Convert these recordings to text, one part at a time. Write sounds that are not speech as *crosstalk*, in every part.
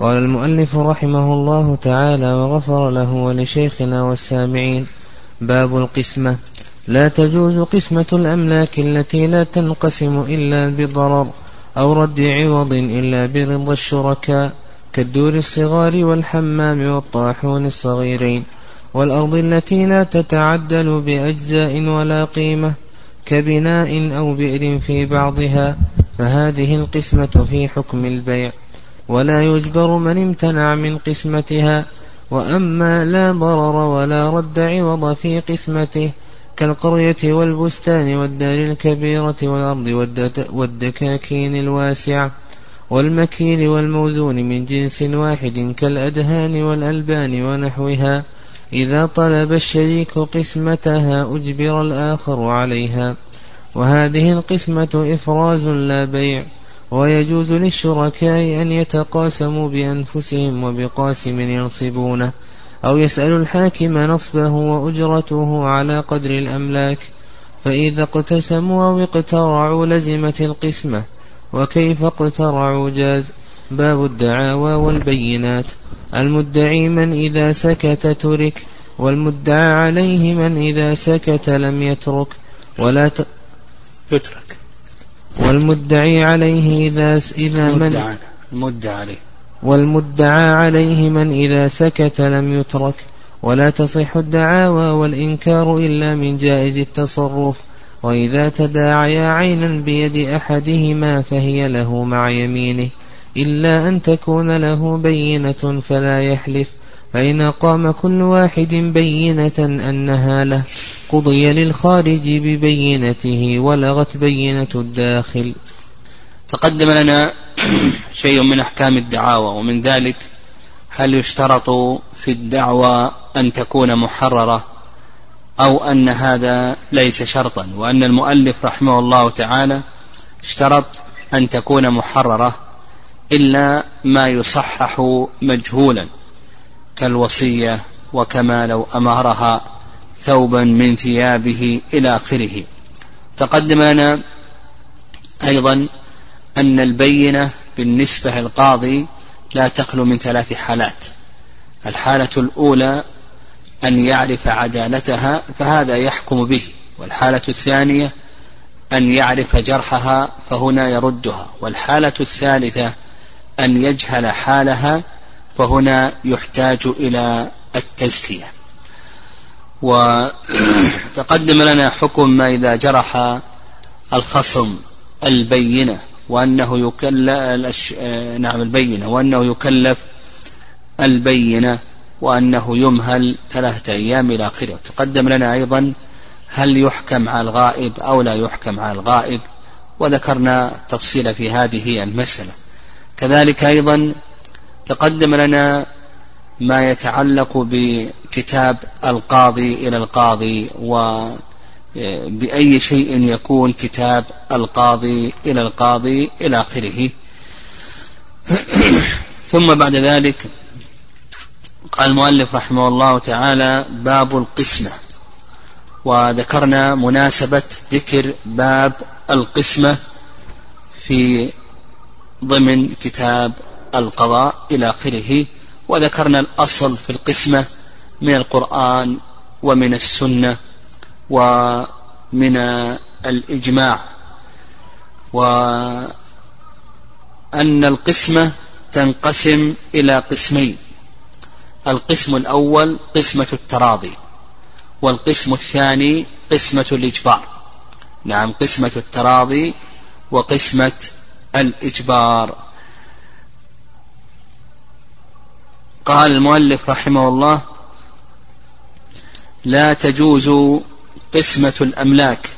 قال المؤلف رحمه الله تعالى وغفر له ولشيخنا والسامعين. باب القسمة. لا تجوز قسمة الأملاك التي لا تنقسم إلا بضرر أو رد عوض إلا برضا الشركاء كالدور الصغار والحمام والطاحون الصغيرين والأرض التي لا تتعدل بأجزاء ولا قيمة كبناء أو بئر في بعضها. فهذه القسمة في حكم البيع. ولا يجبر من امتنع من قسمتها وأما لا ضرر ولا رد عوض في قسمته كالقرية والبستان والدار الكبيرة والأرض والدكاكين الواسعة والمكيل والموزون من جنس واحد كالأدهان والألبان ونحوها إذا طلب الشريك قسمتها أجبر الآخر عليها. وهذه القسمة إفراز لا بيع. ويجوز للشركاء أن يتقاسموا بأنفسهم وبقاسم ينصبونه أو يسأل الحاكم نصبه وأجرته على قدر الأملاك. فإذا اقتسموا أو اقترعوا لزمت القسمة. وكيف اقترعوا؟ جاز. باب الدعاوى والبينات. المدعي من إذا سكت ترك والمدعى عليه من إذا سكت لم يترك. ولا ت... يترك. والمدعي عليه إذا إذا من المدعى عليه. والمدعى عليه من إذا سكت لم يترك. ولا تصح الدعاوى والإنكار إلا من جائز التصرف. وإذا تداعيا عينا بيد أحدهما فهي له مع يمينه. إلا أن تكون له بينة فلا يحلف. فإن قام كل واحد بينة أنها له قضي للخارج ببينته ولغت بينة الداخل. تقدم لنا *clears throat* شيء من أحكام الدعاوى ومن ذلك هل يشترط في الدعوى أن تكون محررة أو أن هذا ليس شرطا؟ وأن المؤلف رحمه الله تعالى اشترط أن تكون محررة إلا ما يصحح مجهولا. كالوصية وكما لو أمرها ثوبا من ثيابه إلى آخره. تقدم لنا أيضا أن البينة بالنسبة للقاضي لا تخلو من ثلاث حالات. الحالة الأولى أن يعرف عدالتها فهذا يحكم به والحالة الثانية أن يعرف جرحها فهنا يردها والحالة الثالثة أن يجهل حالها فهنا يحتاج إلى التزكية. وتقدم لنا حكم ما إذا جرح الخصم البينة وأنه يكلف نعم البينة وأنه يكلف البينة وأنه يمهل ثلاثة أيام إلى آخره. تقدم لنا أيضا هل يحكم على الغائب أو لا يحكم على الغائب وذكرنا تفصيل في هذه المسألة. كذلك أيضا تقدم لنا ما يتعلق بكتاب القاضي إلى القاضي و بأي شيء يكون كتاب القاضي إلى القاضي إلى آخره. *clears throat* ثم بعد ذلك قال المؤلف رحمه الله تعالى باب القسمة. وذكرنا مناسبة ذكر باب القسمة في ضمن كتاب القضاء إلى آخره وذكرنا الأصل في القسمة من القرآن ومن السنة ومن الإجماع وأن القسمة تنقسم إلى قسمين القسم الأول قسمة التراضي والقسم الثاني قسمة الإجبار. نعم قسمة التراضي وقسمة الإجبار. قال المؤلف رحمه الله لا تجوز قسمة الأملاك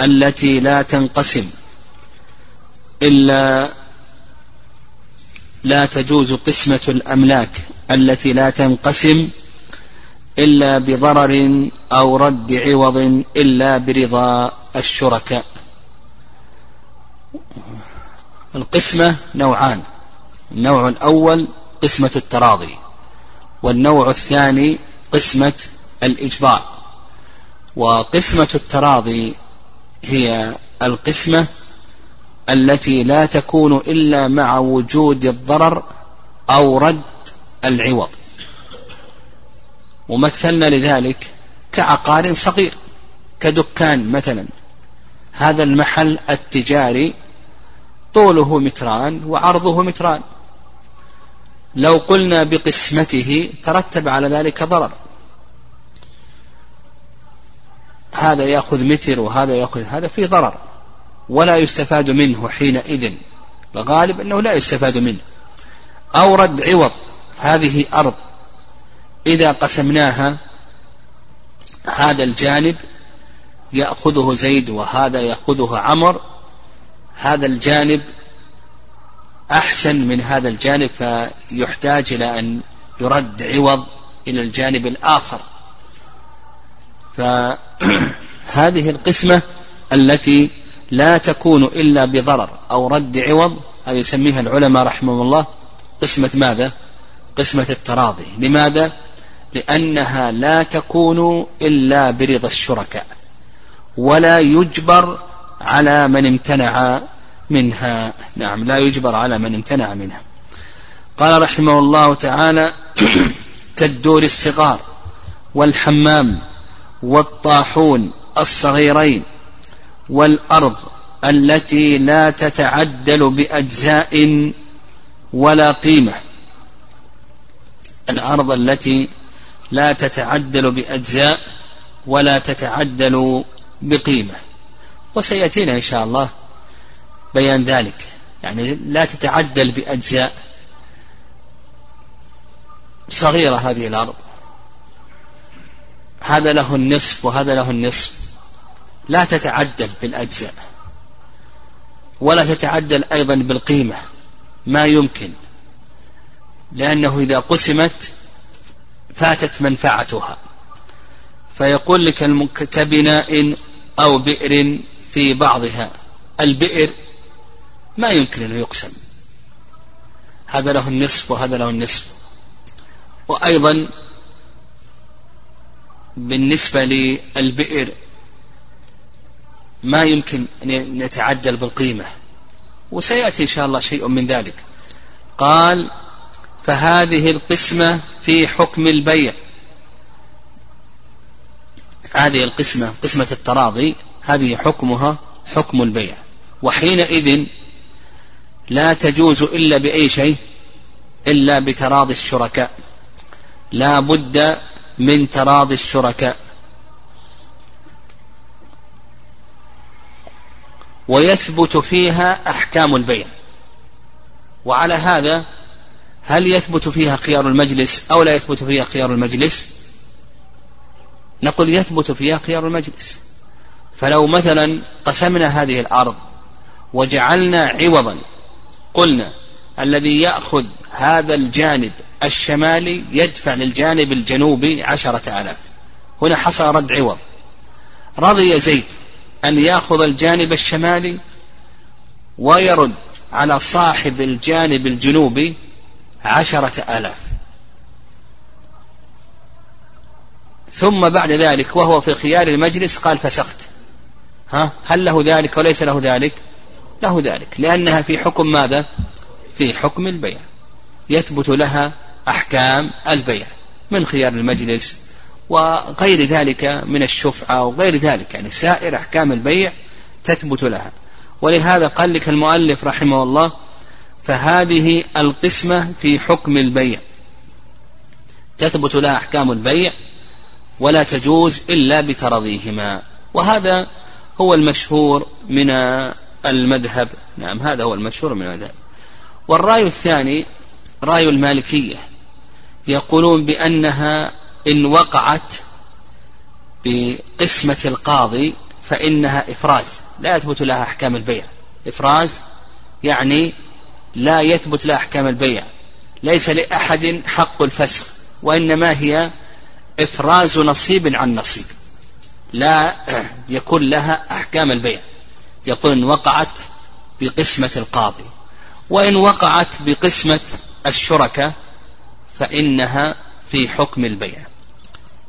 التي لا تنقسم إلا لا تجوز قسمة الأملاك التي لا تنقسم إلا بضرر أو رد عوض إلا برضا الشركاء. القسمة نوعان النوع الأول قسمة التراضي. والنوع الثاني قسمة الإجبار. وقسمة التراضي هي القسمة التي لا تكون إلا مع وجود الضرر أو رد العوض. ومثلنا لذلك كعقار صغير كدكان مثلا. هذا المحل التجاري طوله متران وعرضه متران. لو قلنا بقسمته ترتب على ذلك ضرر. هذا يأخذ متر وهذا يأخذ هذا في ضرر. ولا يستفاد منه حينئذ. الغالب أنه لا يستفاد منه. أو رد عوض هذه أرض. إذا قسمناها هذا الجانب يأخذه زيد وهذا يأخذه عمر. هذا الجانب أحسن من هذا الجانب فيحتاج إلى أن يرد عوض إلى الجانب الآخر فهذه *clears throat* القسمة التي لا تكون إلا بضرر أو رد عوض هذه يسميها العلماء رحمهم الله قسمة ماذا؟ قسمة التراضي لماذا؟ لأنها لا تكون إلا برضا الشركاء ولا يجبر على من امتنع منها. نعم لا يجبر على من امتنع منها. قال رحمه الله تعالى *clears throat* كالدور الصغار والحمام والطاحون الصغيرين والأرض التي لا تتعدل بأجزاء ولا قيمة. الأرض التي لا تتعدل بأجزاء ولا تتعدل بقيمة. وسيأتينا إن شاء الله بيان ذلك. يعني لا تتعدل بأجزاء صغيرة هذه الأرض. هذا له النصف وهذا له النصف. لا تتعدل بالأجزاء. ولا تتعدل أيضا بالقيمة. ما يمكن. لأنه إذا قسمت فاتت منفعتها. فيقول لك كبناء أو بئر في بعضها. البئر ما يمكن أنه يقسم. هذا له النصف وهذا له النصف. وأيضا بالنسبة للبئر ما يمكن أن يتعدل بالقيمة. وسيأتي إن شاء الله شيء من ذلك. قال فهذه القسمة في حكم البيع. هذه القسمة قسمة التراضي هذه حكمها حكم البيع. وحينئذ لا تجوز إلا بأي شيء إلا بتراضي الشركاء. لا بد من تراضي الشركاء. ويثبت فيها أحكام البيع. وعلى هذا هل يثبت فيها خيار المجلس أو لا يثبت فيها خيار المجلس؟ نقول يثبت فيها خيار المجلس. فلو مثلا قسمنا هذه الأرض وجعلنا عوضا قلنا الذي يأخذ هذا الجانب الشمالي يدفع للجانب الجنوبي عشرة آلاف. هنا حصل رد عوض. رضي زيد أن يأخذ الجانب الشمالي ويرد على صاحب الجانب الجنوبي عشرة آلاف. ثم بعد ذلك وهو في خيار المجلس قال فسخت. ها؟ هل له ذلك وليس له ذلك؟ له ذلك. لأنها في حكم ماذا؟ في حكم البيع يثبت لها أحكام البيع من خيار المجلس وغير ذلك من الشفعة وغير ذلك. يعني سائر أحكام البيع تثبت لها. ولهذا قال لك المؤلف رحمه الله فهذه القسمة في حكم البيع. تثبت لها أحكام البيع ولا تجوز إلا بترضيهما. وهذا هو المشهور من المذهب. نعم هذا هو المشهور من المذهب والرأي الثاني رأي المالكية. يقولون بأنها إن وقعت بقسمة القاضي فإنها إفراز. لا يثبت لها أحكام البيع. إفراز يعني لا يثبت لها أحكام البيع. ليس لأحد حق الفسخ وإنما هي إفراز نصيب عن نصيب. لا يكون لها أحكام البيع. يقول إن وقعت بقسمة القاضي وإن وقعت بقسمة الشركة فإنها في حكم البيع.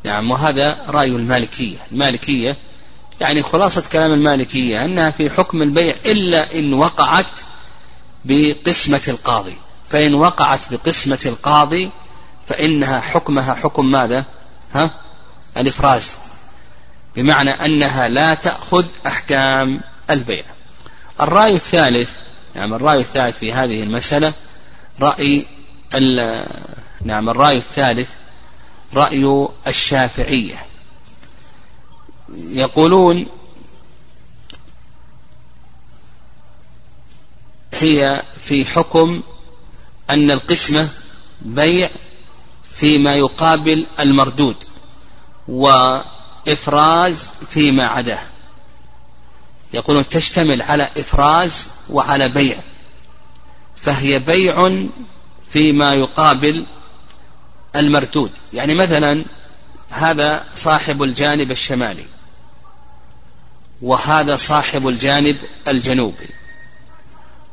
نعم وهذا رأي المالكية. المالكية يعني خلاصة كلام المالكية أنها في حكم البيع إلا إن وقعت بقسمة القاضي. فإن وقعت بقسمة القاضي فإنها حكمها حكم ماذا؟ ها؟ الإفراز. بمعنى أنها لا تأخذ أحكام. البيع. الرأي الثالث نعم الرأي الثالث في هذه المسألة رأي نعم الرأي الثالث رأي الشافعية. يقولون هي في حكم أن القسمة بيع فيما يقابل المردود وإفراز فيما عداه. يقولون تشتمل على إفراز وعلى بيع. فهي بيع فيما يقابل المردود. يعني مثلا هذا صاحب الجانب الشمالي وهذا صاحب الجانب الجنوبي.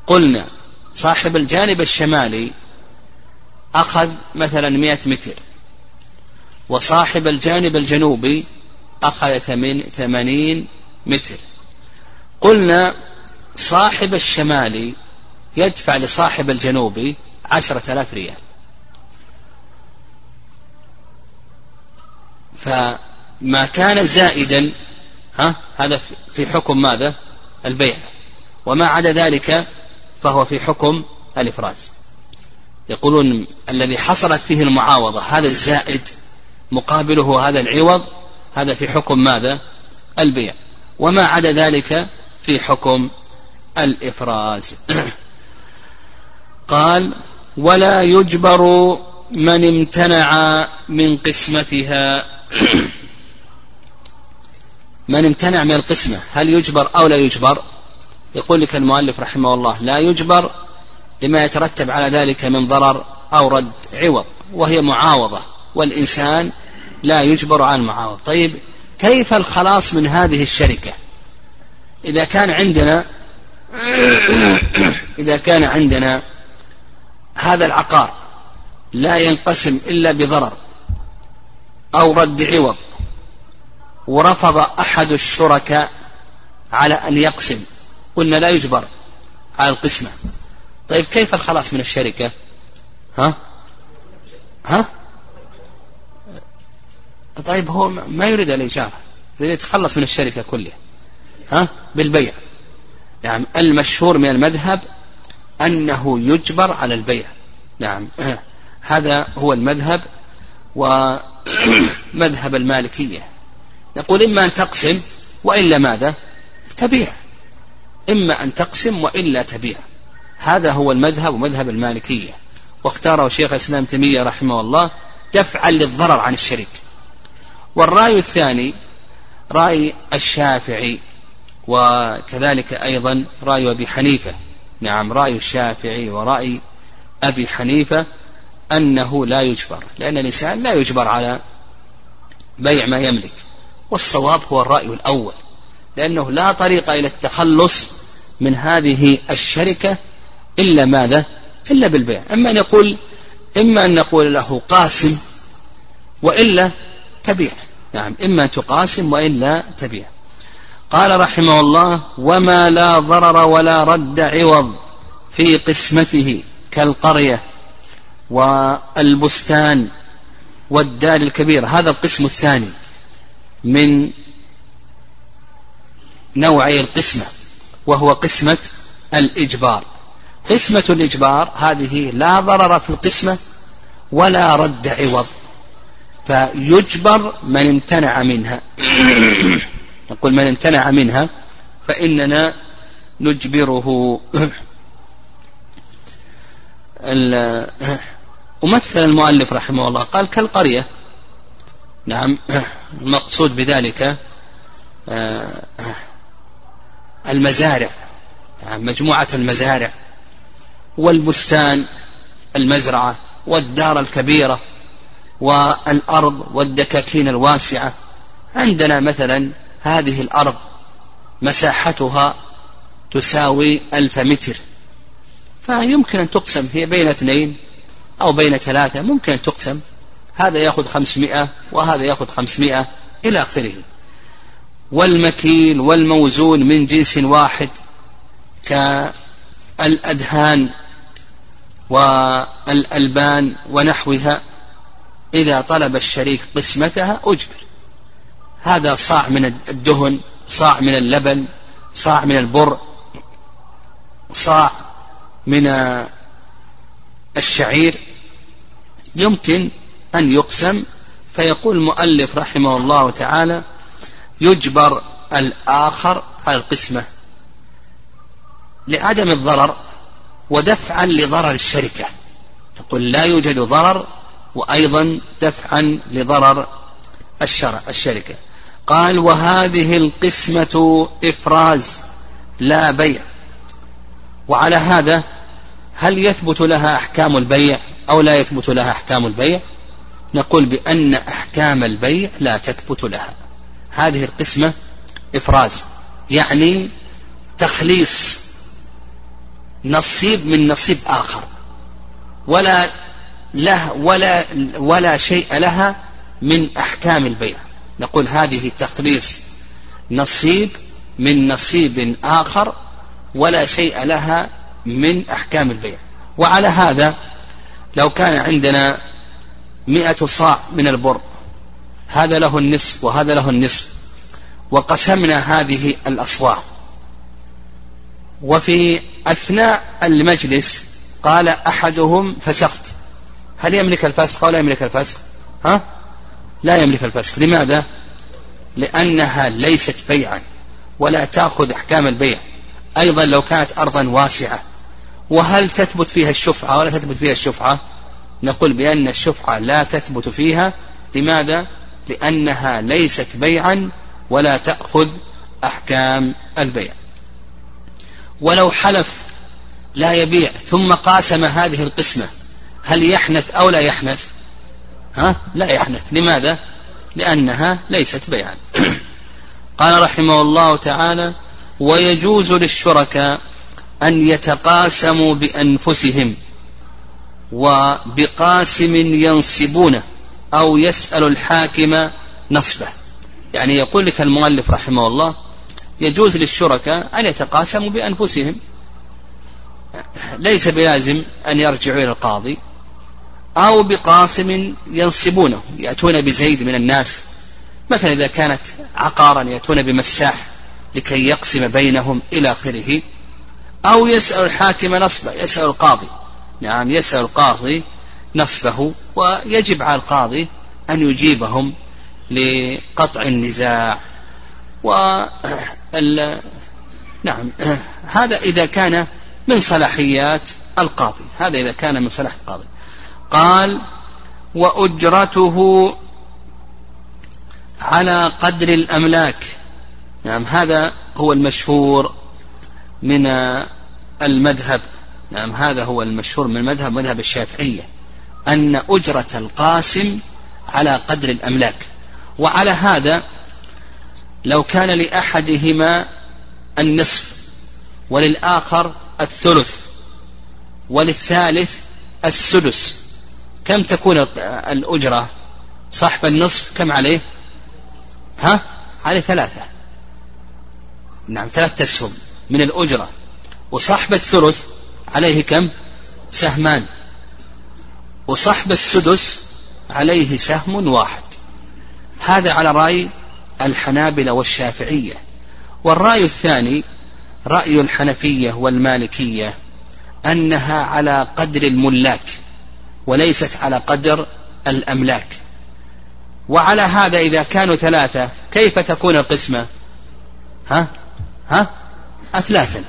قلنا صاحب الجانب الشمالي أخذ مثلا مئة متر وصاحب الجانب الجنوبي أخذ ثمانين متر. قلنا صاحب الشمالي يدفع لصاحب الجنوبي عشرة آلاف ريال. فما كان زائدا ها هذا في حكم ماذا؟ البيع. وما عدا ذلك فهو في حكم الإفراز. يقولون الذي حصلت فيه المعاوضة هذا الزائد مقابله هذا العوض هذا في حكم ماذا؟ البيع. وما عدا ذلك في حكم الإفراز. *clears throat* قال ولا يجبر من امتنع من قسمتها. *clears throat* من امتنع من القسمة هل يجبر أو لا يجبر؟ يقول لك المؤلف رحمه الله لا يجبر لما يترتب على ذلك من ضرر أو رد عوض وهي معاوضة والإنسان لا يجبر على المعاوضة. طيب كيف الخلاص من هذه الشركة؟ إذا كان عندنا إذا كان عندنا هذا العقار لا ينقسم إلا بضرر أو رد عوض ورفض أحد الشركاء على أن يقسم قلنا لا يجبر على القسمة. طيب كيف الخلاص من الشركة؟ ها؟ ها؟ طيب هو ما يريد الإجارة يريد يتخلص من الشركة كلها. ها؟ بالبيع. نعم المشهور من المذهب أنه يجبر على البيع. نعم *clears throat* هذا هو المذهب ومذهب *clears throat* المالكية. يقول إما أن تقسم وإلا ماذا؟ تبيع. إما أن تقسم وإلا تبيع. هذا هو المذهب ومذهب المالكية. واختاره شيخ الإسلام تيمية رحمه الله دفعا للضرر عن الشريك والرأي الثاني رأي الشافعي. وكذلك أيضا رأي أبي حنيفة. نعم رأي الشافعي ورأي أبي حنيفة أنه لا يجبر لأن الإنسان لا يجبر على بيع ما يملك والصواب هو الرأي الأول لأنه لا طريق إلى التخلص من هذه الشركة إلا ماذا؟ إلا بالبيع. أما أن يقول إما أن نقول له قاسم وإلا تبيع. نعم إما تقاسم وإلا تبيع. قال رحمه الله وما لا ضرر ولا رد عوض في قسمته كالقرية والبستان والدار الكبيرة هذا القسم الثاني من نوعي القسمة وهو قسمة الإجبار. قسمة الإجبار هذه لا ضرر في القسمة ولا رد عوض فيجبر من امتنع منها. *coughs* نقول من امتنع منها فإننا نجبره. ومثل المؤلف رحمه الله قال كالقرية. نعم المقصود بذلك آه، المزارع. نعم مجموعة المزارع والبستان المزرعة والدار الكبيرة والأرض والدكاكين الواسعة. عندنا مثلا هذه الأرض مساحتها تساوي ألف متر. فيمكن أن تقسم هي بين اثنين أو بين ثلاثة ممكن أن تقسم. هذا يأخذ خمسمائة وهذا يأخذ خمسمائة إلى آخره. والمكيل والموزون من جنس واحد كالأدهان والألبان ونحوها. إذا طلب الشريك قسمتها أجبر. هذا صاع من الدهن صاع من اللبن صاع من البر صاع من الشعير. يمكن أن يقسم فيقول المؤلف رحمه الله تعالى يجبر الآخر على القسمة لعدم الضرر ودفعا لضرر الشركة. تقول لا يوجد ضرر وأيضا دفعا لضرر الشركة. قال وهذه القسمة إفراز لا بيع. وعلى هذا هل يثبت لها أحكام البيع أو لا يثبت لها أحكام البيع؟ نقول بأن أحكام البيع لا تثبت لها. هذه القسمة إفراز يعني تخليص نصيب من نصيب آخر. ولا له ولا ولا شيء لها من أحكام البيع. نقول هذه تخليص نصيب من نصيب آخر ولا شيء لها من أحكام البيع. وعلى هذا لو كان عندنا مئة صاع من البر هذا له النصف وهذا له النصف وقسمنا هذه الأصواع. وفي أثناء المجلس قال أحدهم فسخت هل يملك الفسخ أو لا يملك الفسخ ها؟ لا يملك الفسخ. لماذا؟ لأنها ليست بيعا ولا تأخذ أحكام البيع. أيضا لو كانت أرضا واسعة وهل تثبت فيها الشفعة ولا تثبت فيها الشفعة؟ نقول بأن الشفعة لا تثبت فيها. لماذا؟ لأنها ليست بيعا ولا تأخذ أحكام البيع. ولو حلف لا يبيع ثم قاسم هذه القسمة هل يحنث أو لا يحنث؟ ها؟ لا يحنث. لماذا؟ لأنها ليست بيعا. *clears throat* قال رحمه الله تعالى ويجوز للشركاء أن يتقاسموا بأنفسهم وبقاسم ينصبونه أو يسأل الحاكم نصبه. يعني يقول لك المؤلف رحمه الله يجوز للشركاء أن يتقاسموا بأنفسهم. ليس بلازم أن يرجعوا إلى القاضي. أو بقاسم ينصبونه يأتون بزيد من الناس. مثلا إذا كانت عقارا يأتون بمساح لكي يقسم بينهم إلى آخره أو يسأل الحاكم نصبه يسأل القاضي. نعم يسأل القاضي نصبه ويجب على القاضي أن يجيبهم لقطع النزاع. و نعم هذا إذا كان من صلاحيات القاضي. هذا إذا كان من صلاح القاضي. قال وأجرته على قدر الأملاك. نعم هذا هو المشهور من المذهب. نعم هذا هو المشهور من المذهب مذهب الشافعية أن أجرة القاسم على قدر الأملاك. وعلى هذا لو كان لأحدهما النصف وللآخر الثلث وللثالث السدس. كم تكون الأجرة؟ صاحب النصف كم عليه؟ ها؟ عليه ثلاثة. نعم ثلاثة أسهم من الأجرة. وصاحب الثلث عليه كم؟ سهمان. وصاحب السدس عليه سهم واحد. هذا على رأي الحنابلة والشافعية. والرأي الثاني رأي الحنفية والمالكية أنها على قدر الملاك. وليست على قدر الأملاك. وعلى هذا إذا كانوا ثلاثة كيف تكون القسمة؟ ها؟ ها؟ أثلاثا.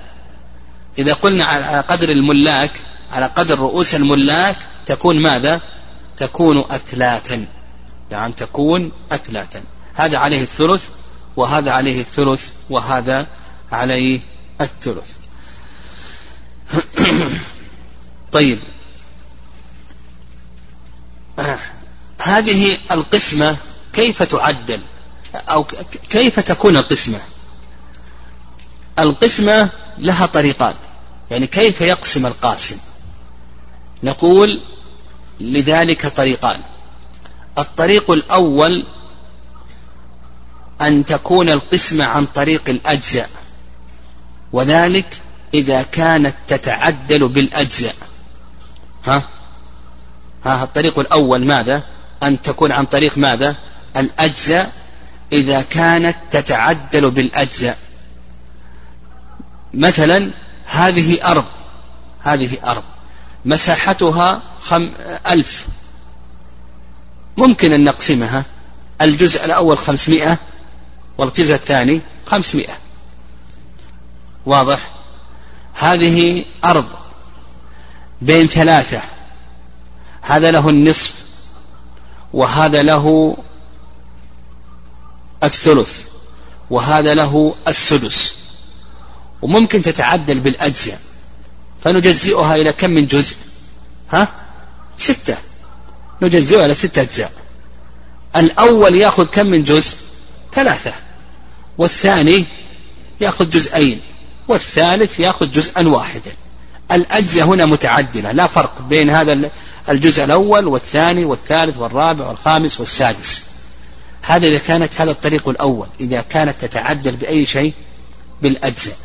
إذا قلنا على قدر الملاك على قدر رؤوس الملاك تكون ماذا؟ تكون أثلاثا. نعم تكون أثلاثا. هذا عليه الثلث وهذا عليه الثلث وهذا عليه الثلث. *coughs* طيب. هذه القسمة كيف تعدل؟ أو كيف تكون القسمة؟ القسمة لها طريقان. يعني كيف يقسم القاسم؟ نقول لذلك طريقان. الطريق الأول أن تكون القسمة عن طريق الأجزاء وذلك إذا كانت تتعدل بالأجزاء. ها؟ ها الطريق الأول ماذا؟ أن تكون عن طريق ماذا؟ الأجزاء إذا كانت تتعدل بالأجزاء. مثلا هذه أرض هذه أرض مساحتها خم ألف. ممكن أن نقسمها. الجزء الأول خمسمائة والجزء الثاني خمسمائة. واضح؟ هذه أرض بين ثلاثة. هذا له النصف وهذا له الثلث وهذا له السدس وممكن تتعدل بالأجزاء فنجزئها إلى كم من جزء؟ ها؟ ستة. نجزئها إلى ستة أجزاء. الأول يأخذ كم من جزء؟ ثلاثة. والثاني يأخذ جزئين. والثالث يأخذ جزءا واحدا. الأجزاء هنا متعدلة لا فرق بين هذا الجزء الأول والثاني والثالث والرابع والخامس والسادس. هذا إذا كانت هذا الطريق الأول إذا كانت تتعدل بأي شيء؟ بالأجزاء.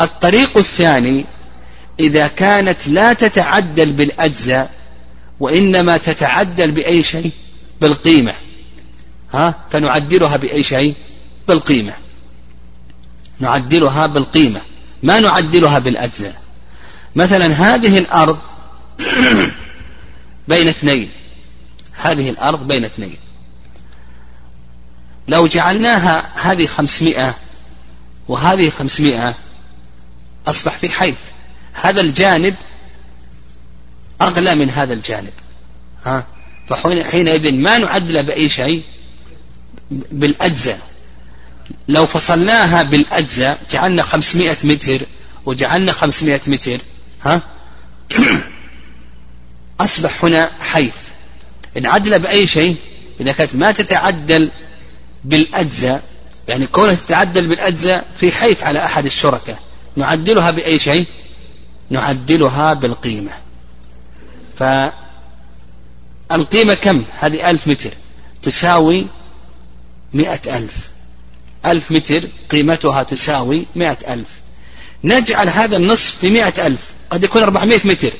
الطريق الثاني إذا كانت لا تتعدل بالأجزاء وإنما تتعدل بأي شيء؟ بالقيمة. ها؟ فنعدلها بأي شيء؟ بالقيمة. نعدلها بالقيمة. ما نعدلها بالأجزاء؟ مثلا هذه الأرض *clears throat* بين اثنين. هذه الأرض بين اثنين. لو جعلناها هذه خمسمائة وهذه خمسمائة أصبح في حيث. هذا الجانب أغلى من هذا الجانب. ها؟ فحينئذ ما نعدل بأي شيء؟ بالأجزاء. لو فصلناها بالأجزاء جعلنا 500 متر وجعلنا 500 متر ها؟ *coughs* أصبح هنا حيث نعدل بأي شيء إذا كانت ما تتعدل بالأجزاء يعني كونها تتعدل بالأجزاء في حيث على أحد الشركاء نعدلها بأي شيء؟ نعدلها بالقيمة. فالقيمة كم؟ هذه ألف متر. تساوي مئة ألف. ألف متر قيمتها تساوي مئة ألف. نجعل هذا النصف بمئة ألف. قد يكون أربعمائة متر.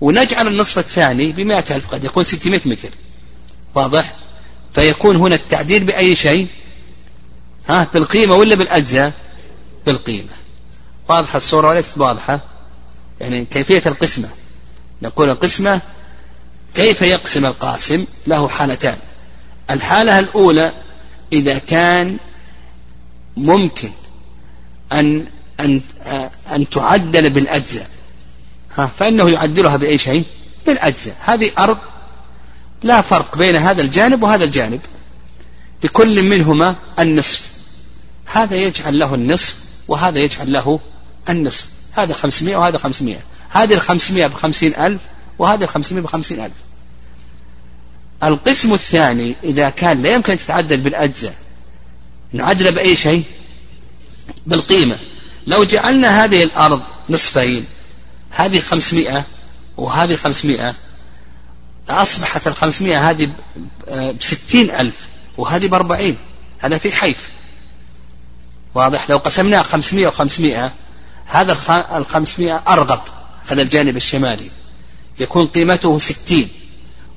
ونجعل النصف الثاني بمئة ألف قد يكون ستمائة متر. واضح؟ فيكون هنا التعديل بأي شيء؟ ها بالقيمة ولا بالأجزاء؟ بالقيمة. واضحة الصورة وليست واضحة؟ يعني كيفية القسمة. نقول القسمة كيف يقسم القاسم؟ له حالتان. الحالة الأولى إذا كان ممكن أن أن أن تعدل بالأجزاء. ها فإنه يعدلها بأي شيء؟ بالأجزاء. هذه أرض لا فرق بين هذا الجانب وهذا الجانب. لكل منهما النصف. هذا يجعل له النصف وهذا يجعل له النصف. هذا خمسمائة وهذا خمسمائة. هذه الخمسمائة بخمسين ألف وهذه الخمسمائة بخمسين ألف. القسم الثاني إذا كان لا يمكن أن تتعدل بالأجزاء نعدل بأي شيء؟ بالقيمة. لو جعلنا هذه الأرض نصفين هذه خمسمائة وهذه خمسمائة أصبحت الخمسمائة هذه بستين ألف وهذه بأربعين هذا في حيف. واضح؟ لو قسمناه خمسمائة وخمسمائة هذا الخمسمائة أرغب هذا الجانب الشمالي. يكون قيمته ستين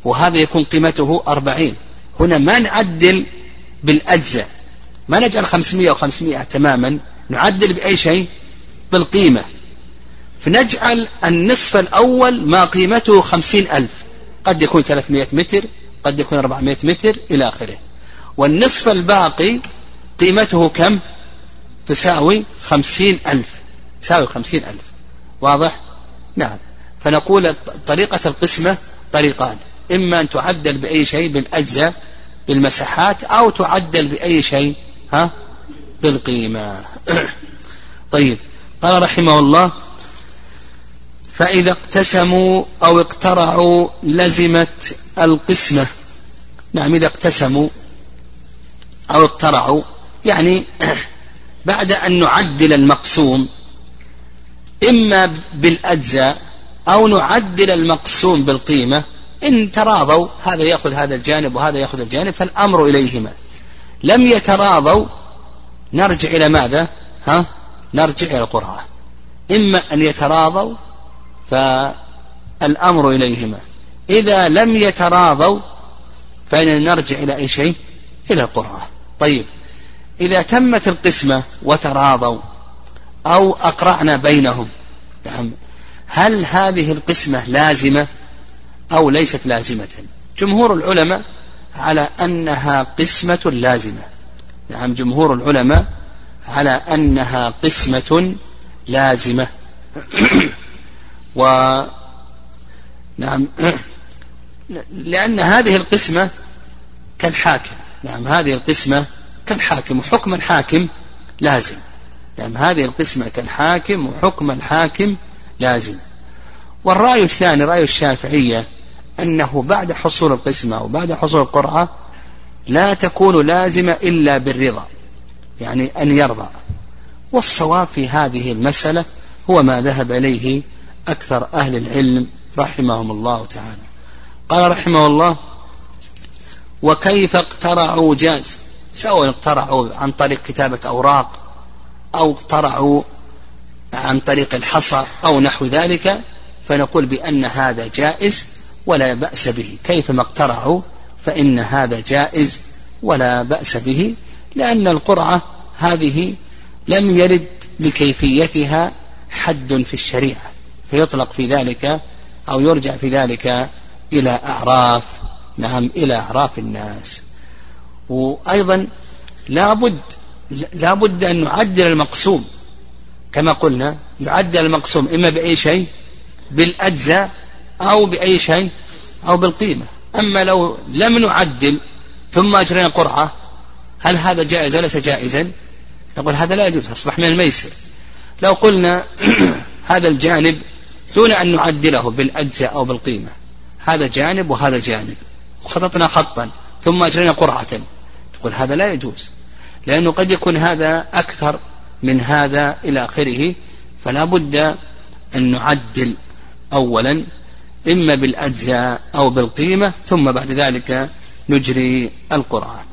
وهذا يكون قيمته أربعين. هنا ما نعدل بالأجزاء. ما نجعل خمسمائة وخمسمائة تماما نعدل بأي شيء؟ بالقيمة. فنجعل النصف الأول ما قيمته خمسين ألف. قد يكون ثلاثمائة متر قد يكون أربعمائة متر إلى آخره. والنصف الباقي قيمته كم؟ تساوي خمسين ألف. تساوي خمسين ألف. واضح؟ نعم. فنقول طريقة القسمة طريقان. إما أن تعدل بأي شيء بالأجزاء بالمساحات أو تعدل بأي شيء ها؟ بالقيمة *coughs* طيب. قال رحمه الله فإذا اقتسموا أو اقترعوا لزمت القسمة. نعم إذا اقتسموا أو اقترعوا يعني *coughs* بعد أن نعدل المقسوم إما بالأجزاء أو نعدل المقسوم بالقيمة. إن تراضوا هذا يأخذ هذا الجانب وهذا يأخذ الجانب فالأمر إليهما. لم يتراضوا نرجع إلى ماذا؟ ها؟ نرجع إلى القرآن. إما أن يتراضوا الأمر إليهما. إذا لم يتراضوا فإن نرجع إلى أي شيء؟ إلى القرآن. طيب إذا تمت القسمة وتراضوا أو أقرعنا بينهم نعم هل هذه القسمة لازمة أو ليست لازمة؟ جمهور العلماء على أنها قسمة لازمة. نعم جمهور العلماء على أنها قسمة لازمة. *clears throat* و نعم *clears throat* لأن هذه القسمة كالحاكم. نعم هذه القسمة كالحاكم وحكم الحاكم لازم. نعم هذه القسمة كالحاكم وحكم الحاكم لازم. والرأي الثاني رأي الشافعية أنه بعد حصول القسمة وبعد حصول القرعة لا تكون لازمة إلا بالرضا يعني أن يرضى. والصواب في هذه المسألة هو ما ذهب إليه أكثر أهل العلم رحمهم الله تعالى. قال رحمه الله وكيف اقترعوا جاز؟ سواء اقترعوا عن طريق كتابة أوراق أو اقترعوا عن طريق الحصى أو نحو ذلك فنقول بأن هذا جائز ولا بأس به. كيفما اقترعوا؟ فإن هذا جائز ولا بأس به لأن القرعة هذه لم يرد لكيفيتها حد في الشريعة فيطلق في ذلك أو يرجع في ذلك إلى أعراف نعم إلى أعراف الناس. وأيضا لابد لابد أن نعدل المقسوم. كما قلنا يعدل المقسوم إما بأي شيء بالأجزاء أو بأي شيء أو بالقيمة. أما لو لم نعدل ثم أجرينا قرعة هل هذا جائز وليس جائزا؟ نقول هذا لا يجوز أصبح من الميسر. لو قلنا *clears throat* هذا الجانب دون أن نعدله بالأجزاء أو بالقيمة هذا جانب وهذا جانب وخططنا خطا ثم أجرينا قرعة تقول هذا لا يجوز. لأنه قد يكون هذا أكثر من هذا إلى آخره فلا بد أن نعدل أولا إما بالأجزاء أو بالقيمة ثم بعد ذلك نجري القرعة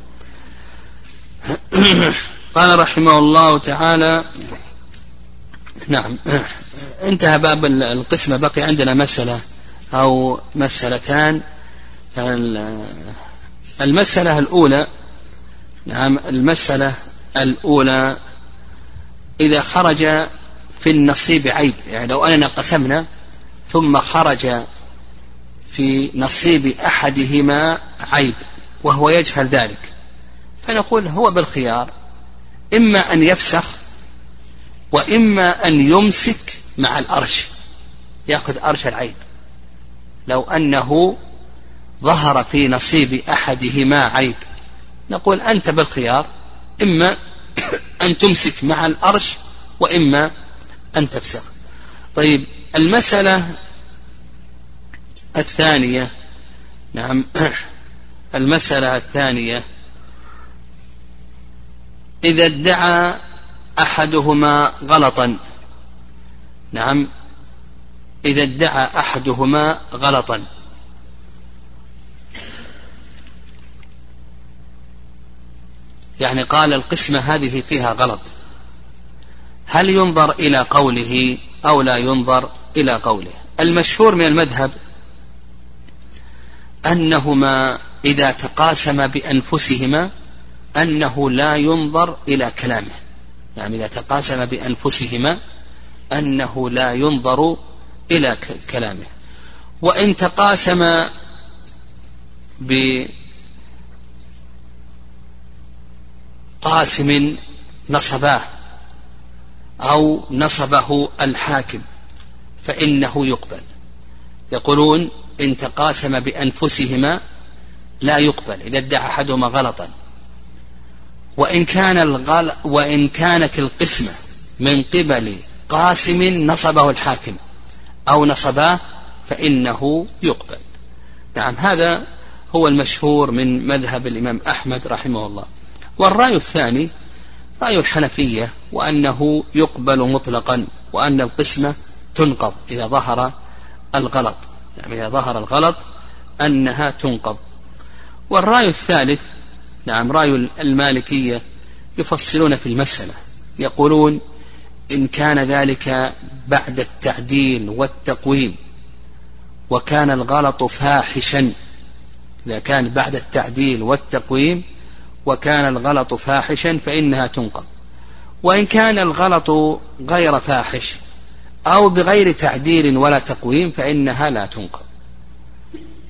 *coughs* قال رحمه الله تعالى نعم. انتهى باب القسمة بقي عندنا مسألة أو مسألتان. المسألة الأولى نعم المسألة الأولى إذا خرج في النصيب عيب يعني لو أننا قسمنا ثم خرج في نصيب أحدهما عيب وهو يجهل ذلك. فنقول هو بالخيار إما أن يفسخ وإما أن يمسك مع الأرش يأخذ أرش العيب. لو أنه ظهر في نصيب أحدهما عيب نقول أنت بالخيار إما أن تمسك مع الأرش وإما أن تفسخ. طيب المسألة الثانية نعم *clears throat* المسألة الثانية. إذا ادعى أحدهما غلطا نعم إذا ادعى أحدهما غلطا. يعني قال القسمة هذه فيها غلط. هل ينظر إلى قوله أو لا ينظر إلى قوله؟ المشهور من المذهب أنهما إذا تقاسما بأنفسهما أنه لا ينظر إلى كلامه. يعني إذا تقاسم بأنفسهما أنه لا ينظر إلى كلامه. وإن تقاسم بقاسم نصباه أو نصبه الحاكم فإنه يقبل. يقولون إن تقاسم بأنفسهما لا يقبل إذا ادعى أحدهما غلطا. وإن كان الغل وإن كانت القسمة من قبل قاسم نصبه الحاكم أو نصباه فإنه يقبل. نعم هذا هو المشهور من مذهب الإمام أحمد رحمه الله. والرأي الثاني رأي الحنفية وأنه يقبل مطلقا وأن القسمة تنقض إذا ظهر الغلط. يعني إذا ظهر الغلط أنها تنقض. والرأي الثالث نعم رأي المالكية يفصلون في المسألة. يقولون إن كان ذلك بعد التعديل والتقويم وكان الغلط فاحشا. إذا كان بعد التعديل والتقويم وكان الغلط فاحشا فإنها تنقض. وإن كان الغلط غير فاحش أو بغير تعديل ولا تقويم فإنها لا تنقض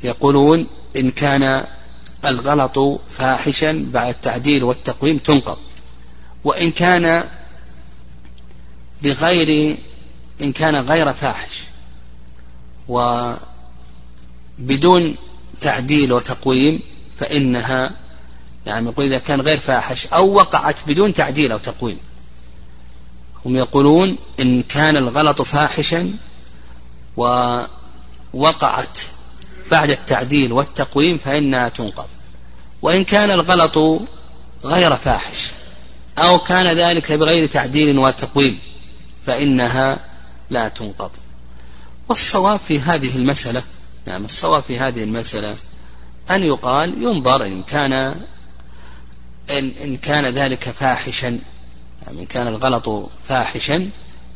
يقولون إن كان الغلط فاحشا بعد التعديل والتقويم تنقض وإن كان بغير إن كان غير فاحش وبدون تعديل وتقويم فإنها يعني يقول إذا كان غير فاحش أو وقعت بدون تعديل أو تقويم. هم يقولون إن كان الغلط فاحشا ووقعت بعد التعديل والتقويم فإنها تنقض. وإن كان الغلط غير فاحش أو كان ذلك بغير تعديل وتقويم فإنها لا تنقض. والصواب في هذه المسألة نعم الصواب في هذه المسألة أن يقال ينظر إن كان إن, إن كان ذلك فاحشا يعني إن كان الغلط فاحشا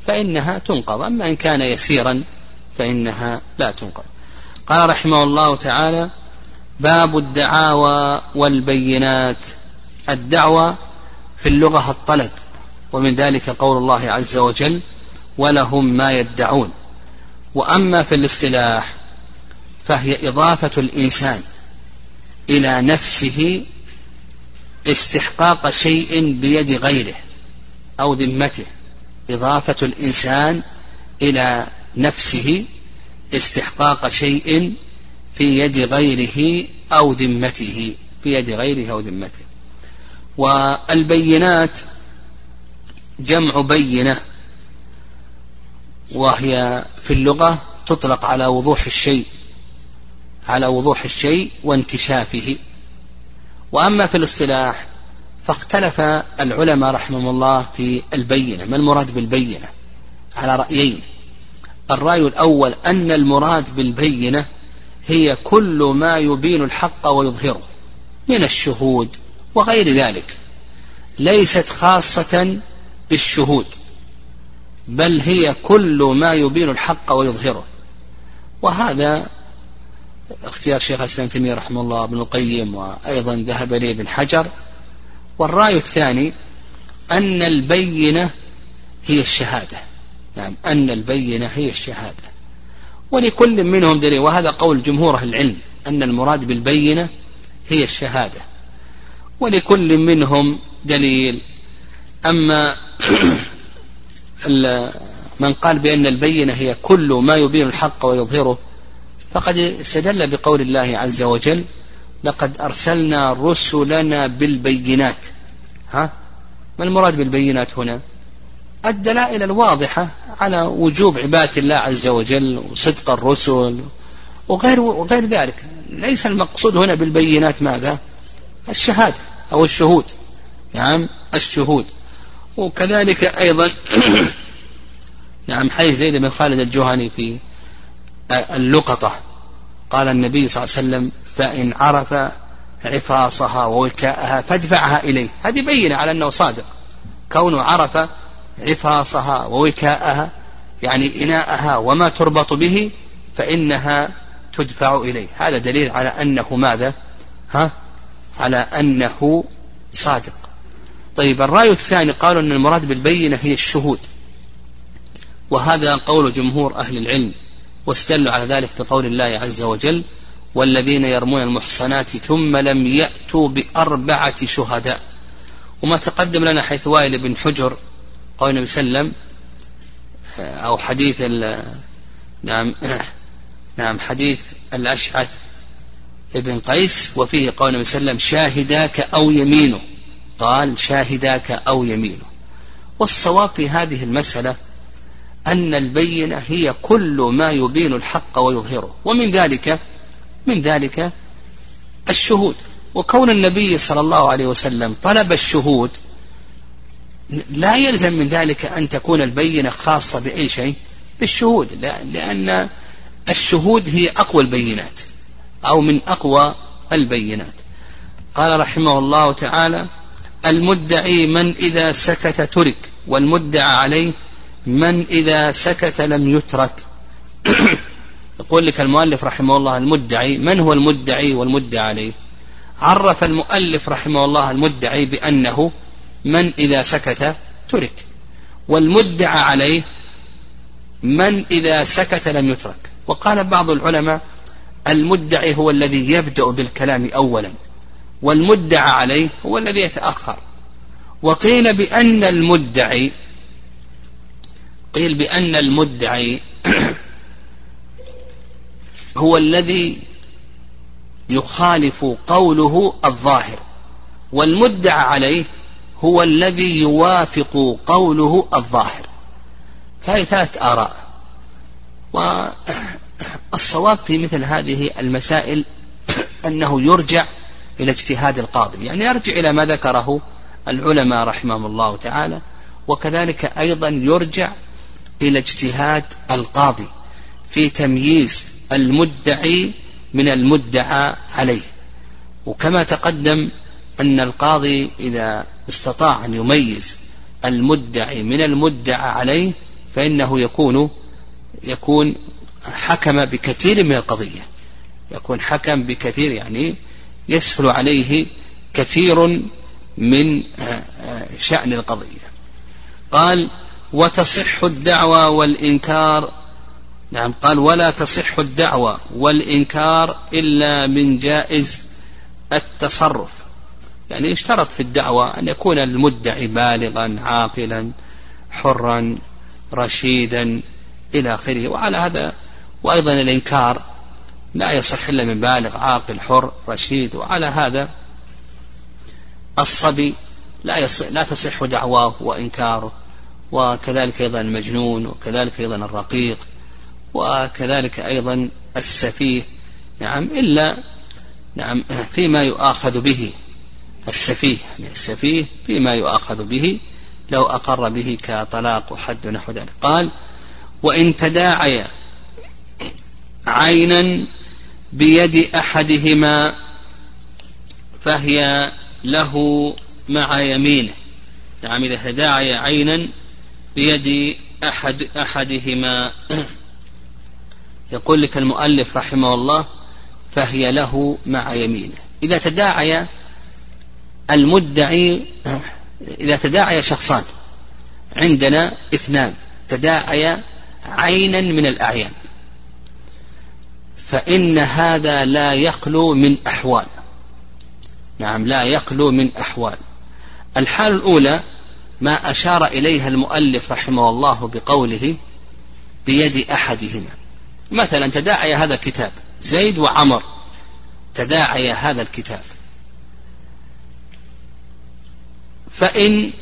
فإنها تنقض. أما إن كان يسيرا فإنها لا تنقض. قال رحمه الله تعالى باب الدعاوى والبينات. الدعوة في اللغة الطلب ومن ذلك قول الله عز وجل ولهم ما يدعون. وأما في الاصطلاح فهي إضافة الإنسان إلى نفسه استحقاق شيء بيد غيره. أو ذمته. إضافة الإنسان إلى نفسه استحقاق شيء في يد غيره أو ذمته. في يد غيره أو ذمته. والبينات جمع بينة. وهي في اللغة تطلق على وضوح الشيء. على وضوح الشيء وانكشافه. وأما في الاصطلاح فاختلف العلماء رحمهم الله في البينة. ما المراد بالبينة؟ على رأيين. الرأي الأول أن المراد بالبينة هي كل ما يبين الحق ويظهره من الشهود وغير ذلك. ليست خاصة بالشهود بل هي كل ما يبين الحق ويظهره. وهذا اختيار شيخ الإسلام تيمية رحمه الله ابن القيم وأيضا ذهب إليه ابن حجر. والرأي الثاني أن البينة هي الشهادة. يعني أن البينة هي الشهادة. ولكل منهم دليل وهذا قول جمهور أهل العلم أن المراد بالبينة هي الشهادة. ولكل منهم دليل أما *clears throat* من قال بأن البينة هي كل ما يبين الحق ويظهره فقد استدل بقول الله عز وجل لقد أرسلنا رسلنا بالبينات. ها؟ ما المراد بالبينات هنا؟ الدلائل الواضحة على وجوب عبادة الله عز وجل وصدق الرسل وغير وغير ذلك. ليس المقصود هنا بالبينات ماذا؟ الشهادة أو الشهود. نعم الشهود. وكذلك أيضا *coughs* نعم حي زيد بن خالد الجهني في اللقطة. قال النبي صلى الله عليه وسلم فإن عرف عفاصها ووكاءها فادفعها إليه. هذه بينة على أنه صادق. كونه عرف عفاصها ووكاءها يعني إناءها وما تربط به فإنها تدفع إليه. هذا دليل على أنه ماذا؟ ها؟ على أنه صادق. طيب الرأي الثاني قالوا أن المراد بالبينة هي الشهود. وهذا قول جمهور أهل العلم واستدلوا على ذلك بقول الله عز وجل والذين يرمون المحصنات ثم لم يأتوا بأربعة شهداء. وما تقدم لنا حيث وائل بن حجر قول النبي صلى الله عليه وسلم أو حديث نعم *clears throat* نعم حديث الأشعث ابن قيس وفيه قول النبي صلى الله عليه وسلم شاهداك أو يمينه. قال شاهداك أو يمينه. والصواب في هذه المسألة أن البينة هي كل ما يبين الحق ويظهره. ومن ذلك من ذلك الشهود. وكون النبي صلى الله عليه وسلم طلب الشهود لا يلزم من ذلك أن تكون البينة خاصة بأي شيء بالشهود لأن الشهود هي أقوى البينات أو من أقوى البينات. قال رحمه الله تعالى المدعي من إذا سكت ترك والمدعى عليه من إذا سكت لم يترك. *coughs* يقول لك المؤلف رحمه الله المدعي من هو المدعي والمدعى عليه؟ عرف المؤلف رحمه الله المدعي بأنه من إذا سكت ترك والمدعى عليه من إذا سكت لم يترك. وقال بعض العلماء المدعي هو الذي يبدأ بالكلام أولا والمدعى عليه هو الذي يتأخر. وقيل بأن المدعي قيل بأن المدعي *clears throat* هو الذي يخالف قوله الظاهر والمدعى عليه هو الذي يوافق قوله الظاهر. فهي ثلاث آراء. والصواب في مثل هذه المسائل أنه يرجع إلى اجتهاد القاضي. يعني يرجع إلى ما ذكره العلماء رحمهم الله تعالى وكذلك أيضا يرجع إلى اجتهاد القاضي في تمييز المدعي من المدعى عليه. وكما تقدم أن القاضي إذا استطاع أن يميز المدعي من المدعى عليه فإنه يكون يكون حكم بكثير من القضية. يكون حكم بكثير يعني يسهل عليه كثير من شأن القضية. قال وتصح الدعوى والإنكار نعم قال ولا تصح الدعوى والإنكار إلا من جائز التصرف. يعني اشترط في الدعوة أن يكون المدعي بالغا عاقلا حرا رشيدا إلى آخره. وعلى هذا وأيضا الإنكار لا يصح إلا من بالغ عاقل حر رشيد. وعلى هذا الصبي لا يصح لا تصح دعواه وإنكاره. وكذلك أيضا المجنون وكذلك أيضا الرقيق. وكذلك أيضا السفيه. نعم إلا نعم فيما يؤاخذ به السفيه. يعني السفيه فيما يؤاخذ به لو أقر به كطلاق وحد نحو ذلك. قال وإن تداعي عينا بيد أحدهما فهي له مع يمينه. نعم إذا تداعي عينا بيد أحد أحدهما يقول لك المؤلف رحمه الله فهي له مع يمينه. إذا تداعي المدعي إذا تداعي شخصان عندنا اثنان تداعي عينا من الأعيان فإن هذا لا يخلو من أحوال. نعم لا يخلو من أحوال. الحال الأولى ما أشار إليها المؤلف رحمه الله بقوله بيد أحدهما. مثلا تداعي هذا الكتاب زيد وعمر تداعي هذا الكتاب. فإن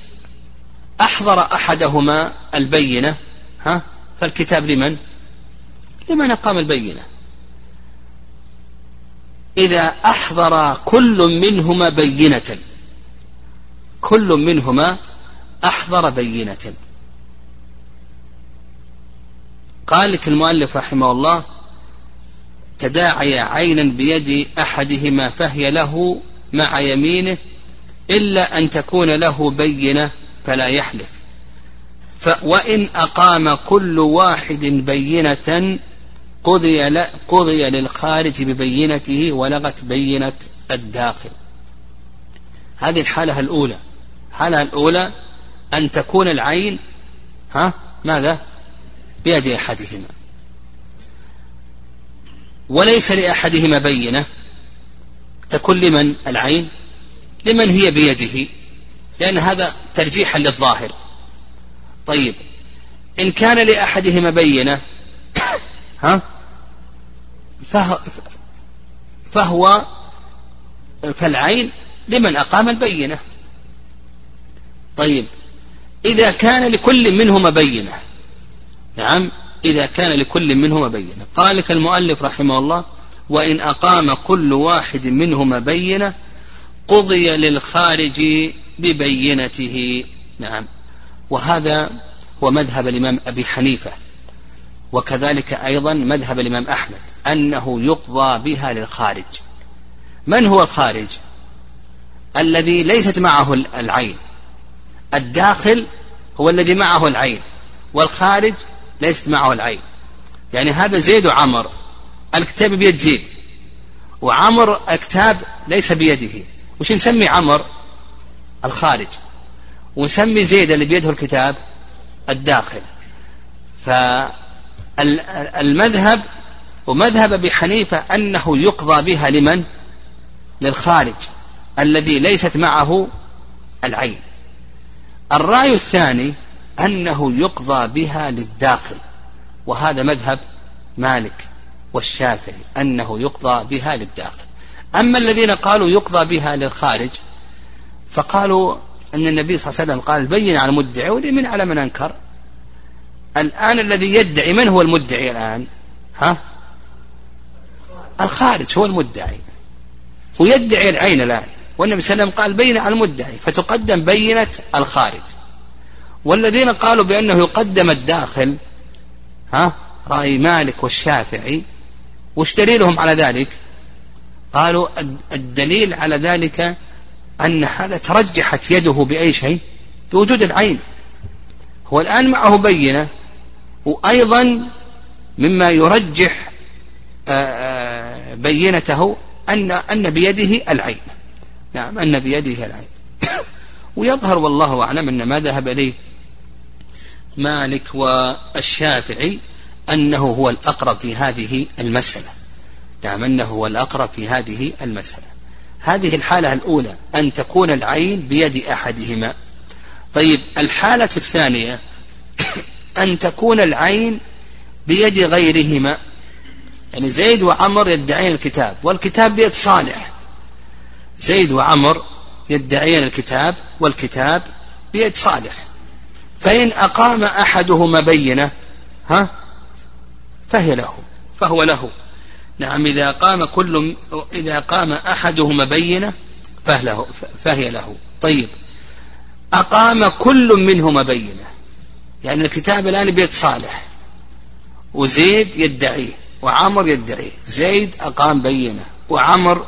أحضر أحدهما البينة ها فالكتاب لمن؟ لمن أقام البينة. إذا أحضر كل منهما بينة كل منهما أحضر بينة. قال لك المؤلف رحمه الله تداعي عينا بيد أحدهما فهي له مع يمينه إلا أن تكون له بينة فلا يحلف. وإن أقام كل واحد بينة قضي, قضي للخارج ببينته ولغت بينة الداخل. هذه الحالة الأولى. الحالة الأولى أن تكون العين ها؟ ماذا؟ بيد أحدهما. وليس لأحدهما بينة. تكون لمن العين؟ لمن هي بيده؟ لأن هذا ترجيحا للظاهر. طيب إن كان لأحدهما بينة ها؟ فهو, فهو فالعين لمن أقام البينة. طيب إذا كان لكل منهما بينة نعم إذا كان لكل منهما بينة. قال لك المؤلف رحمه الله وإن أقام كل واحد منهما بينة قضي للخارج ببينته. نعم. وهذا هو مذهب الإمام أبي حنيفة. وكذلك أيضا مذهب الإمام أحمد أنه يقضى بها للخارج. من هو الخارج؟ الذي ليست معه العين. الداخل هو الذي معه العين. والخارج ليست معه العين. يعني هذا زيد وعمر الكتاب بيد زيد. وعمر الكتاب ليس بيده. وش نسمي عمر؟ الخارج. ونسمي زيد اللي بيده الكتاب الداخل. فالمذهب ومذهب أبي حنيفة أنه يقضى بها لمن؟ للخارج الذي ليست معه العين. الرأي الثاني أنه يقضى بها للداخل. وهذا مذهب مالك والشافعي أنه يقضى بها للداخل. أما الذين قالوا يقضى بها للخارج فقالوا أن النبي صلى الله عليه وسلم قال بين على المدعي واليمين على من أنكر. الآن الذي يدعي من هو المدعي الآن؟ ها؟ الخارج هو المدعي. ويدعي العين الآن. والنبي صلى الله عليه وسلم قال بين على المدعي. فتقدم بينة الخارج. والذين قالوا بأنه يقدم الداخل ها رأي مالك والشافعي وش دليلهم على ذلك؟ قالوا الدليل على ذلك أن هذا ترجحت يده بأي شيء؟ بوجود العين. هو الآن معه بينة وأيضا مما يرجح بينته أن أن بيده العين. نعم أن بيده العين. *coughs* ويظهر والله أعلم أن ما ذهب إليه مالك والشافعي أنه هو الأقرب في هذه المسألة. نعم أنه هو الأقرب في هذه المسألة. هذه الحالة الأولى أن تكون العين بيد أحدهما. طيب الحالة الثانية *coughs* أن تكون العين بيد غيرهما. يعني زيد وعمر يدعين الكتاب والكتاب بيد صالح. زيد وعمر يدعين الكتاب والكتاب بيد صالح. فإن أقام أحدهما بينة ها فهي له فهو له. نعم إذا قام كل إذا قام أحدهما بينة فهله فهي له. طيب أقام كل منهما بينة. يعني الكتاب الآن بيد صالح وزيد يدعيه وعمر يدعيه. زيد أقام بينة وعمر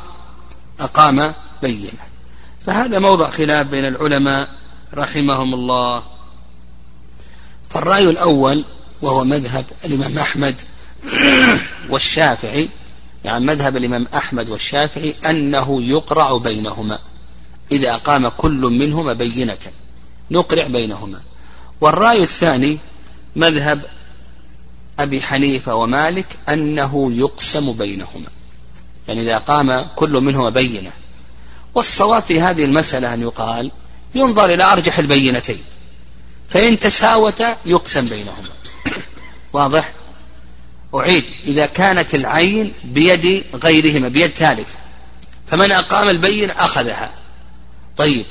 أقام بينة. فهذا موضع خلاف بين العلماء رحمهم الله. فالرأي الأول وهو مذهب الإمام أحمد *clears throat* والشافعي يعني مذهب الإمام أحمد والشافعي أنه يقرع بينهما. إذا أقام كل منهما بينة. نقرع بينهما. والرأي الثاني مذهب أبي حنيفة ومالك أنه يقسم بينهما. يعني إذا قام كل منهما بينة. والصواب في هذه المسألة أن يقال ينظر إلى أرجح البينتين. فإن تساوتا يقسم بينهما. واضح؟ أعيد. إذا كانت العين بيد غيرهما بيد ثالث فمن أقام البين أخذها. طيب.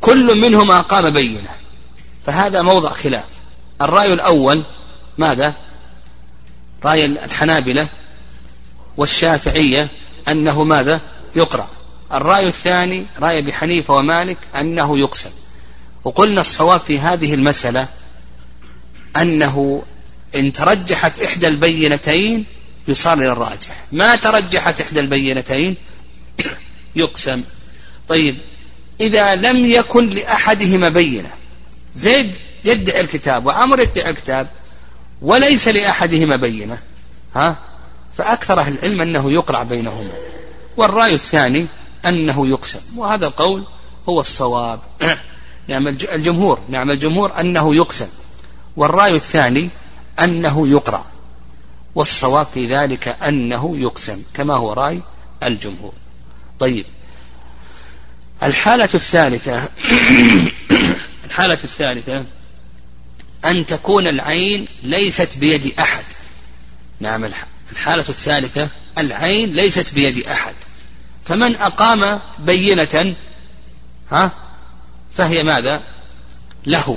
كل منهما أقام بينة فهذا موضع خلاف. الرأي الأول ماذا؟ رأي الحنابلة والشافعية أنه ماذا؟ يقرأ. الرأي الثاني رأي أبي حنيفة ومالك أنه يقسم. وقلنا الصواب في هذه المسألة أنه إن ترجحت إحدى البينتين يصار إلى الراجح. ما ترجحت إحدى البينتين يقسم. طيب إذا لم يكن لأحدهما بينة زيد يدعي الكتاب وعمر يدعي الكتاب وليس لأحدهما بينة ها؟ فأكثر أهل العلم أنه يقرع بينهما. والرأي الثاني أنه يقسم. وهذا القول هو الصواب. *clears throat* نعم الجمهور نعم الجمهور أنه يقسم والرأي الثاني أنه يقرأ والصواب في ذلك أنه يقسم كما هو رأي الجمهور. طيب الحالة الثالثة *coughs* الحالة الثالثة أن تكون العين ليست بيد أحد. نعم الحالة الثالثة العين ليست بيد أحد. فمن أقام بينة ها فهي ماذا؟ له.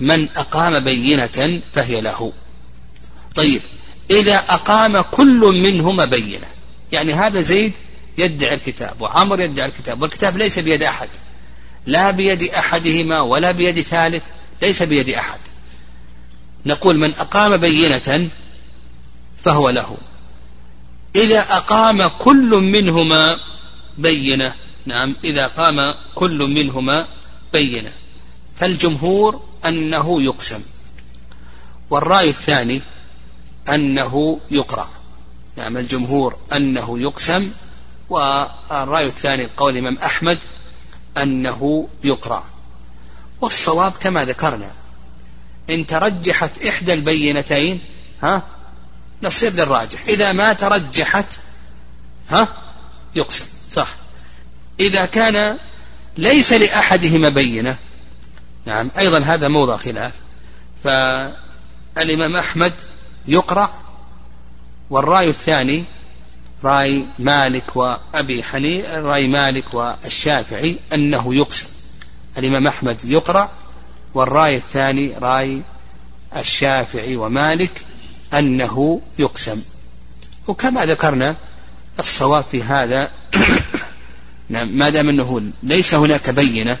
من أقام بينة فهي له. طيب إذا أقام كل منهما بينة يعني هذا زيد يدعي الكتاب وعمر يدعي الكتاب والكتاب ليس بيد أحد. لا بيد أحدهما ولا بيد ثالث ليس بيد أحد. نقول من أقام بينة فهو له. إذا أقام كل منهما بينة نعم إذا قام كل منهما بينة. فالجمهور أنه يقسم. والرأي الثاني أنه يقرأ. نعم الجمهور أنه يقسم. والرأي الثاني قول الإمام أحمد أنه يقرأ. والصواب كما ذكرنا إن ترجحت إحدى البينتين ها نصير للراجح. إذا ما ترجحت ها يقسم. صح. إذا كان ليس لأحدهما بينة. نعم أيضا هذا موضع خلاف. فالإمام أحمد يقرأ والرأي الثاني رأي مالك وأبي حنيفة رأي مالك والشافعي أنه يقسم. الإمام أحمد يقرأ والرأي الثاني رأي الشافعي ومالك أنه يقسم. وكما ذكرنا الصواب في هذا ما دام أنه ليس هناك بينة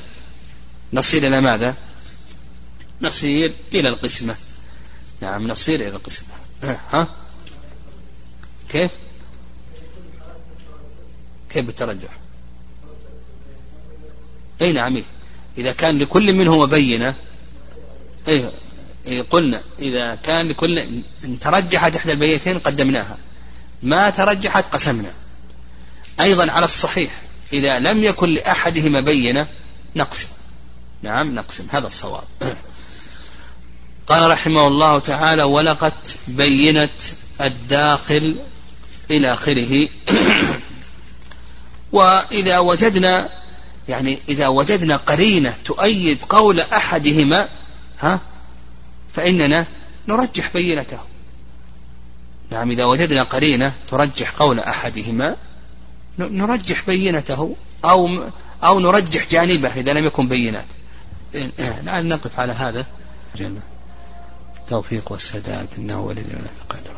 نصير إلى ماذا؟ نصير إلى القسمة. نعم نصير إلى القسمة. ها؟ كيف؟ كيف بالترجح؟ أي نعم إيه. إذا كان لكل منهما بينة اي إيه قلنا إذا كان لكل إن ترجحت إحدى البينتين قدمناها ما ترجحت قسمنا. أيضا على الصحيح. إذا لم يكن لأحدهما بينة نقسم. نعم نقسم. هذا الصواب. *clears throat* قال رحمه الله تعالى ولقد بينت الداخل إلى آخره. *clears throat* وإذا وجدنا يعني إذا وجدنا قرينة تؤيد قول أحدهما ها فإننا نرجح بينته. نعم إذا وجدنا قرينة ترجح قول أحدهما نرجح بينته أو أو نرجح جانبه إذا لم يكن بينات. لعل نقف على هذا. التوفيق والسداد إنه ولي القدر.